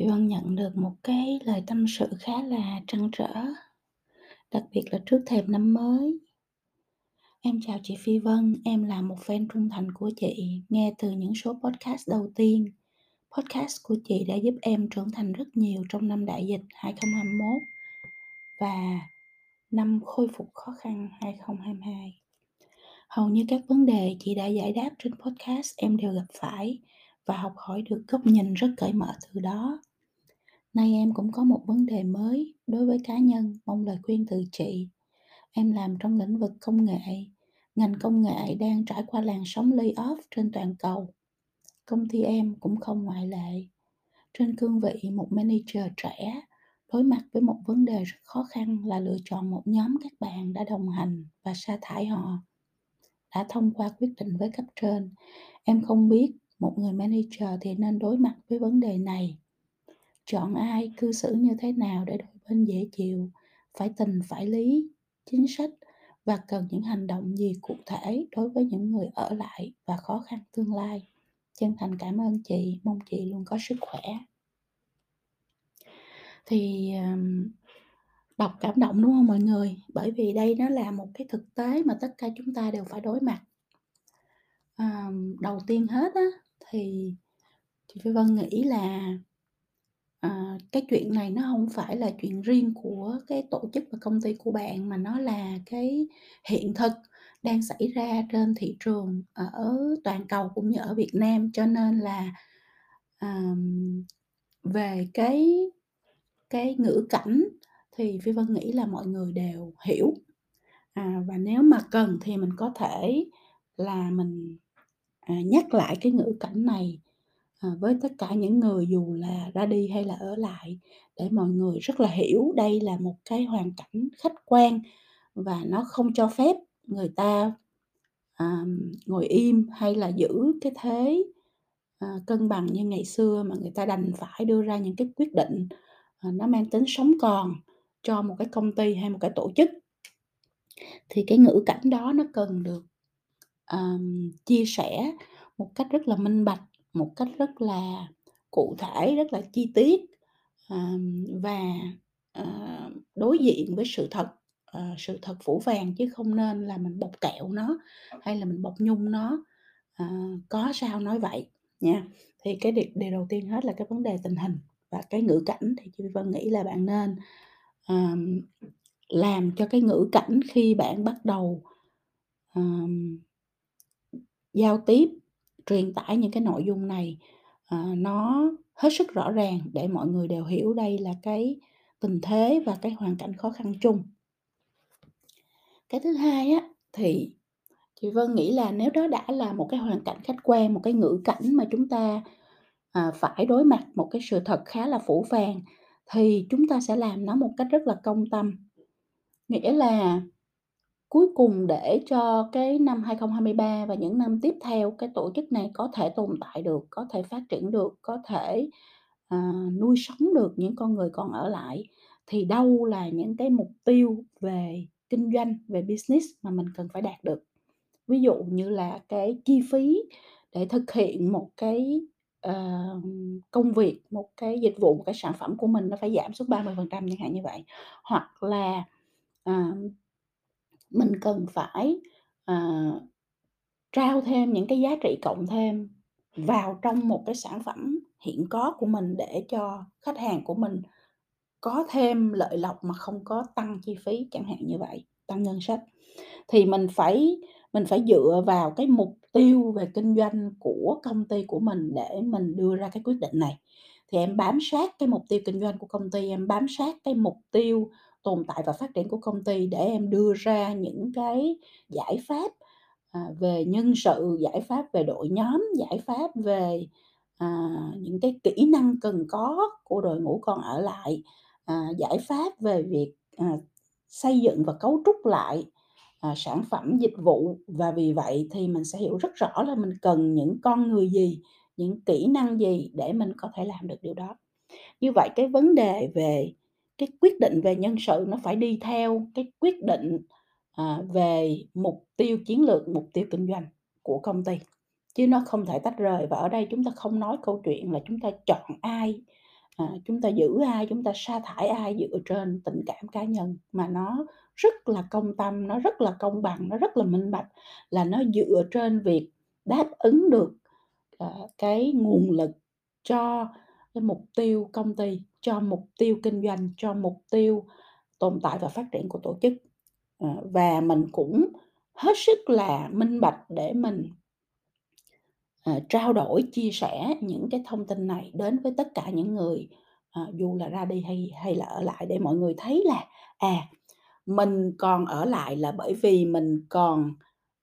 Vì Vân nhận được một cái lời tâm sự khá là trăn trở, đặc biệt là trước thềm năm mới. Em chào chị Phi Vân, em là một fan trung thành của chị, nghe từ những số podcast đầu tiên. Podcast của chị đã giúp em trưởng thành rất nhiều trong năm đại dịch 2021 và năm khôi phục khó khăn 2022. Hầu như các vấn đề chị đã giải đáp trên podcast em đều gặp phải và học hỏi được góc nhìn rất cởi mở từ đó. Nay em cũng có một vấn đề mới đối với cá nhân, mong lời khuyên từ chị. Em làm trong lĩnh vực công nghệ, ngành công nghệ đang trải qua làn sóng layoff trên toàn cầu. Công ty em cũng không ngoại lệ. Trên cương vị một manager trẻ, đối mặt với một vấn đề rất khó khăn là lựa chọn một nhóm các bạn đã đồng hành và sa thải họ. Đã thông qua quyết định với cấp trên, em không biết một người manager thì nên đối mặt với vấn đề này chọn ai cư xử như thế nào để đôi bên dễ chịu phải tình phải lý chính sách và cần những hành động gì cụ thể đối với những người ở lại và khó khăn tương lai. Chân thành cảm ơn chị mong chị luôn có sức khỏe. Thì đọc cảm động đúng không mọi người? Bởi vì đây nó là một cái thực tế mà tất cả chúng ta đều phải đối mặt. À, đầu tiên hết á thì chị phi vân nghĩ là À, cái chuyện này nó không phải là chuyện riêng của cái tổ chức và công ty của bạn, mà nó là cái hiện thực đang xảy ra trên thị trường ở toàn cầu cũng như ở Việt Nam. Cho nên là, ờm, về cái cái ngữ cảnh thì Phi Vân nghĩ là mọi người đều hiểu. À, và nếu mà cần thì mình có thể là mình, à, nhắc lại cái ngữ cảnh này à, với tất cả những người dù là ra đi hay là ở lại để mọi người rất là hiểu đây là một cái hoàn cảnh khách quan và nó không cho phép người ta à, ngồi im hay là giữ cái thế à, cân bằng như ngày xưa mà người ta đành phải đưa ra những cái quyết định à, nó mang tính sống còn cho một cái công ty hay một cái tổ chức. Thì cái ngữ cảnh đó nó cần được um, chia sẻ một cách rất là minh bạch một cách rất là cụ thể, rất là chi tiết, và, ờ, đối diện với sự thật, ờ, sự thật phủ vàng chứ không nên là mình bọc kẹo nó, hay là mình bọc nhung nó, ờ, có sao nói vậy nha. Thì cái điều điều đầu tiên hết là cái vấn đề tình hình và cái ngữ cảnh thì chị Vân nghĩ là bạn nên, um, làm cho cái ngữ cảnh khi bạn bắt đầu, um, giao tiếp truyền tải những cái nội dung này, à, nó hết sức rõ ràng để mọi người đều hiểu đây là cái tình thế và cái hoàn cảnh khó khăn chung. Cái thứ hai á, thì chị Vân nghĩ là nếu đó đã là một cái hoàn cảnh khách quan, một cái ngữ cảnh mà chúng ta, à, phải đối mặt một cái sự thật khá là phủ phàng, thì chúng ta sẽ làm nó một cách rất là công tâm. Nghĩa là Cuối cùng để cho cái năm 2023 và những năm tiếp theo cái tổ chức này có thể tồn tại được, có thể phát triển được, có thể, à, nuôi sống được những con người còn ở lại, thì đâu là những cái mục tiêu về kinh doanh, về business mà mình cần phải đạt được. Ví dụ như là cái chi phí để thực hiện một cái, uh, công việc, một cái dịch vụ, một cái sản phẩm của mình nó phải giảm xuống 30% chẳng hạn như vậy. Hoặc là, uh, mình cần phải, à, trao thêm những cái giá trị cộng thêm vào trong một cái sản phẩm hiện có của mình để cho khách hàng của mình có thêm lợi lộc mà không có tăng chi phí, chẳng hạn như vậy, tăng ngân sách. Thì mình phải mình phải dựa vào cái mục tiêu về kinh doanh của công ty của mình để mình đưa ra cái quyết định này. Thì em bám sát cái mục tiêu kinh doanh của công ty, em bám sát cái mục tiêu tồn tại và phát triển của công ty để em đưa ra những cái giải pháp à, về nhân sự giải pháp về đội nhóm giải pháp về à, những cái kỹ năng cần có của đội ngũ còn ở lại à, giải pháp về việc à, xây dựng và cấu trúc lại à, sản phẩm dịch vụ. Và vì vậy thì mình sẽ hiểu rất rõ là mình cần những con người gì những kỹ năng gì để mình có thể làm được điều đó. Như vậy cái vấn đề về cái quyết định về nhân sự nó phải đi theo cái quyết định à, về mục tiêu chiến lược mục tiêu kinh doanh của công ty. Chứ nó không thể tách rời. Và ở đây chúng ta không nói câu chuyện là chúng ta chọn ai à, chúng ta giữ ai, chúng ta sa thải ai dựa trên tình cảm cá nhân, mà nó rất là công tâm, nó rất là công bằng, nó rất là minh bạch, là nó dựa trên việc đáp ứng được, à, cái nguồn lực cho cái mục tiêu công ty, cho mục tiêu kinh doanh, cho mục tiêu tồn tại và phát triển của tổ chức. Ờ, và mình cũng hết sức là minh bạch để mình ờ, trao đổi, chia sẻ những cái thông tin này đến với tất cả những người, ờ, dù là ra đi hay hay là ở lại để mọi người thấy là, à, mình còn ở lại là bởi vì mình còn,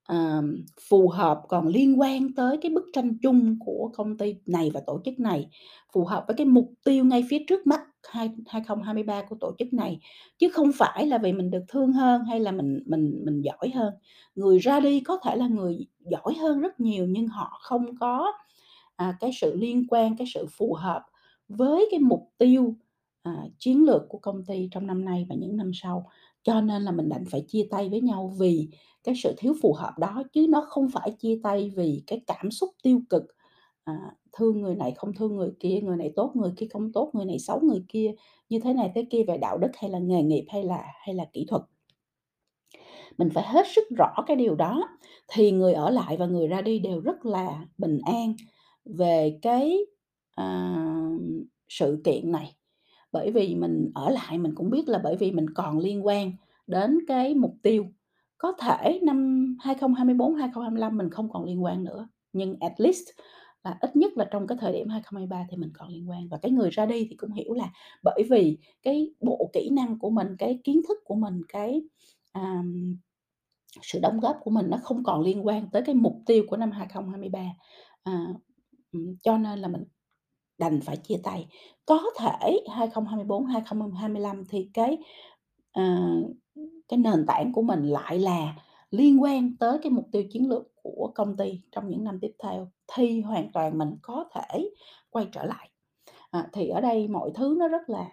à, phù hợp, còn liên quan tới cái bức tranh chung của công ty này và tổ chức này, phù hợp với cái mục tiêu ngay phía trước mắt hai 2023 của tổ chức này, chứ không phải là vì mình được thương hơn hay là mình mình mình giỏi hơn. Người ra đi có thể là người giỏi hơn rất nhiều nhưng họ không có, à, cái sự liên quan, cái sự phù hợp với cái mục tiêu, à, chiến lược của công ty trong năm nay và những năm sau. Cho nên là mình đành phải chia tay với nhau vì cái sự thiếu phù hợp đó, chứ nó không phải chia tay vì cái cảm xúc tiêu cực, à, thương người này không thương người kia, người này tốt, người kia không tốt, người này xấu, người kia như thế này thế kia về đạo đức hay là nghề nghiệp hay là hay là kỹ thuật. Mình phải hết sức rõ cái điều đó thì người ở lại và người ra đi đều rất là bình an về cái, à, sự kiện này. Bởi vì mình ở lại mình cũng biết là bởi vì mình còn liên quan đến cái mục tiêu. Có thể năm 2024, 2025 mình không còn liên quan nữa, nhưng at least là ít nhất là trong cái thời điểm 2023 thì mình còn liên quan. Và cái người ra đi thì cũng hiểu là bởi vì cái bộ kỹ năng của mình, cái kiến thức của mình, cái, à, sự đóng góp của mình nó không còn liên quan tới cái mục tiêu của năm 2023. À, cho nên là mình đành phải chia tay. Có thể 2024, 2025 thì cái, ờ, cái nền tảng của mình lại là liên quan tới cái mục tiêu chiến lược của công ty trong những năm tiếp theo, thì hoàn toàn mình có thể quay trở lại. À, thì ở đây mọi thứ nó rất là,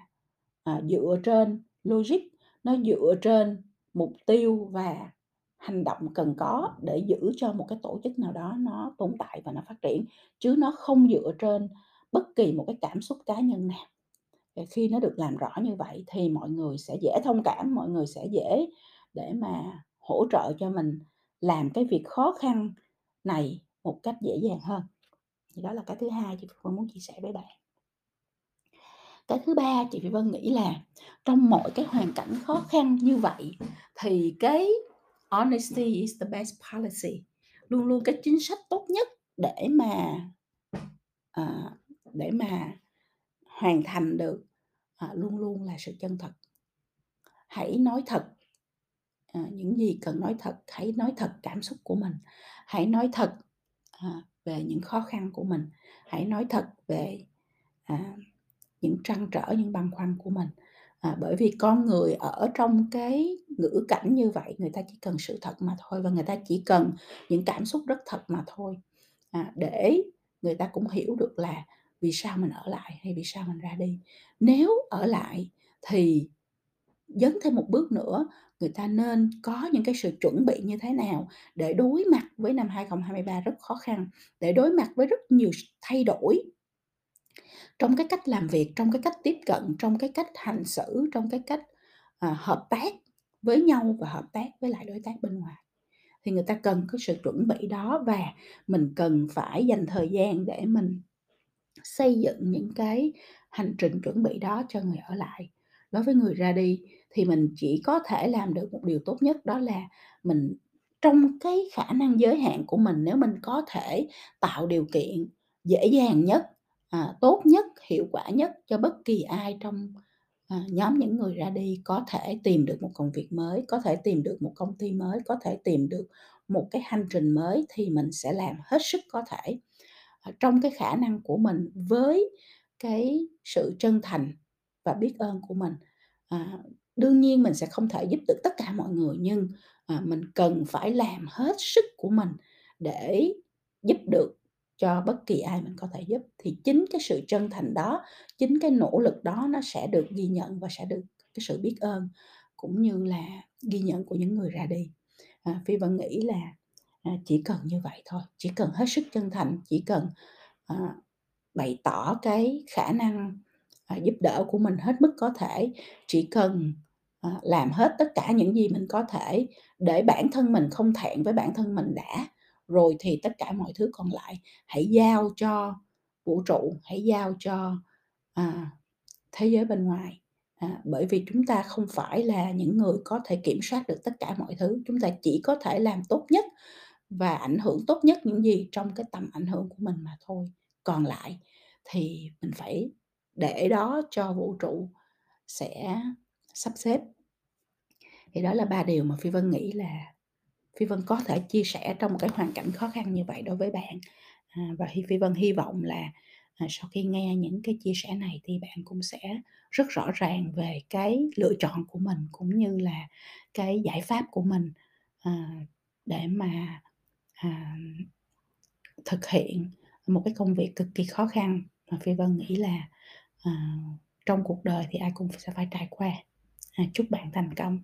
à, dựa trên logic, nó dựa trên mục tiêu và hành động cần có để giữ cho một cái tổ chức nào đó nó tồn tại và nó phát triển, chứ nó không dựa trên bất kỳ một cái cảm xúc cá nhân nào. Khi nó được làm rõ như vậy thì mọi người sẽ dễ thông cảm, mọi người sẽ dễ để mà hỗ trợ cho mình làm cái việc khó khăn này một cách dễ dàng hơn. Thì đó là cái thứ hai chị Vân muốn chia sẻ với bạn. Cái thứ ba chị Phi Vân nghĩ là trong mọi cái hoàn cảnh khó khăn như vậy thì cái honesty is the best policy, luôn luôn cái chính sách tốt nhất để mà, uh, để mà hoàn thành được, à, luôn luôn là sự chân thật. Hãy nói thật, à, những gì cần nói thật, hãy nói thật cảm xúc của mình, hãy nói thật, à, về những khó khăn của mình, hãy nói thật về, à, những trăn trở, những băn khoăn của mình. À, bởi vì con người ở trong cái ngữ cảnh như vậy, người ta chỉ cần sự thật mà thôi và người ta chỉ cần những cảm xúc rất thật mà thôi, à, để người ta cũng hiểu được là vì sao mình ở lại hay vì sao mình ra đi. Nếu ở lại thì dấn thêm một bước nữa, người ta nên có những cái sự chuẩn bị như thế nào để đối mặt với năm 2023 rất khó khăn, để đối mặt với rất nhiều thay đổi trong cái cách làm việc, trong cái cách tiếp cận, trong cái cách hành xử, trong cái cách, à, hợp tác với nhau và hợp tác với lại đối tác bên ngoài. Thì người ta cần có sự chuẩn bị đó và mình cần phải dành thời gian để mình xây dựng những cái hành trình chuẩn bị đó cho người ở lại. Đối với người ra đi thì mình chỉ có thể làm được một điều tốt nhất đó là mình trong cái khả năng giới hạn của mình, nếu mình có thể tạo điều kiện dễ dàng nhất, à, tốt nhất, hiệu quả nhất cho bất kỳ ai trong, à, nhóm những người ra đi có thể tìm được một công việc mới, có thể tìm được một công ty mới, có thể tìm được một cái hành trình mới thì mình sẽ làm hết sức có thể, trong cái khả năng của mình với cái sự chân thành và biết ơn của mình. À, đương nhiên mình sẽ không thể giúp được tất cả mọi người nhưng, à, mình cần phải làm hết sức của mình để giúp được cho bất kỳ ai mình có thể giúp. Thì chính cái sự chân thành đó, chính cái nỗ lực đó nó sẽ được ghi nhận và sẽ được cái sự biết ơn cũng như là ghi nhận của những người ra đi. À, Phi Vân nghĩ là, À, chỉ cần như vậy thôi, chỉ cần hết sức chân thành, chỉ cần, à, bày tỏ cái khả năng, à, giúp đỡ của mình hết mức có thể, chỉ cần, à, làm hết tất cả những gì mình có thể để bản thân mình không thẹn với bản thân mình đã, rồi thì tất cả mọi thứ còn lại hãy giao cho vũ trụ, hãy giao cho, à, thế giới bên ngoài. À, bởi vì chúng ta không phải là những người có thể kiểm soát được tất cả mọi thứ, chúng ta chỉ có thể làm tốt nhất và ảnh hưởng tốt nhất những gì trong cái tầm ảnh hưởng của mình mà thôi. Còn lại thì mình phải để đó cho vũ trụ sẽ sắp xếp. Thì đó là ba điều mà Phi Vân nghĩ là Phi Vân có thể chia sẻ trong một cái hoàn cảnh khó khăn như vậy đối với bạn. À, và hy Phi Vân hy vọng là, à, sau khi nghe những cái chia sẻ này thì bạn cũng sẽ rất rõ ràng về cái lựa chọn của mình, cũng như là cái giải pháp của mình, à, để mà, à, thực hiện một cái công việc cực kỳ khó khăn mà Phi Vân nghĩ là, à, trong cuộc đời thì ai cũng sẽ phải trải qua. À, chúc bạn thành công.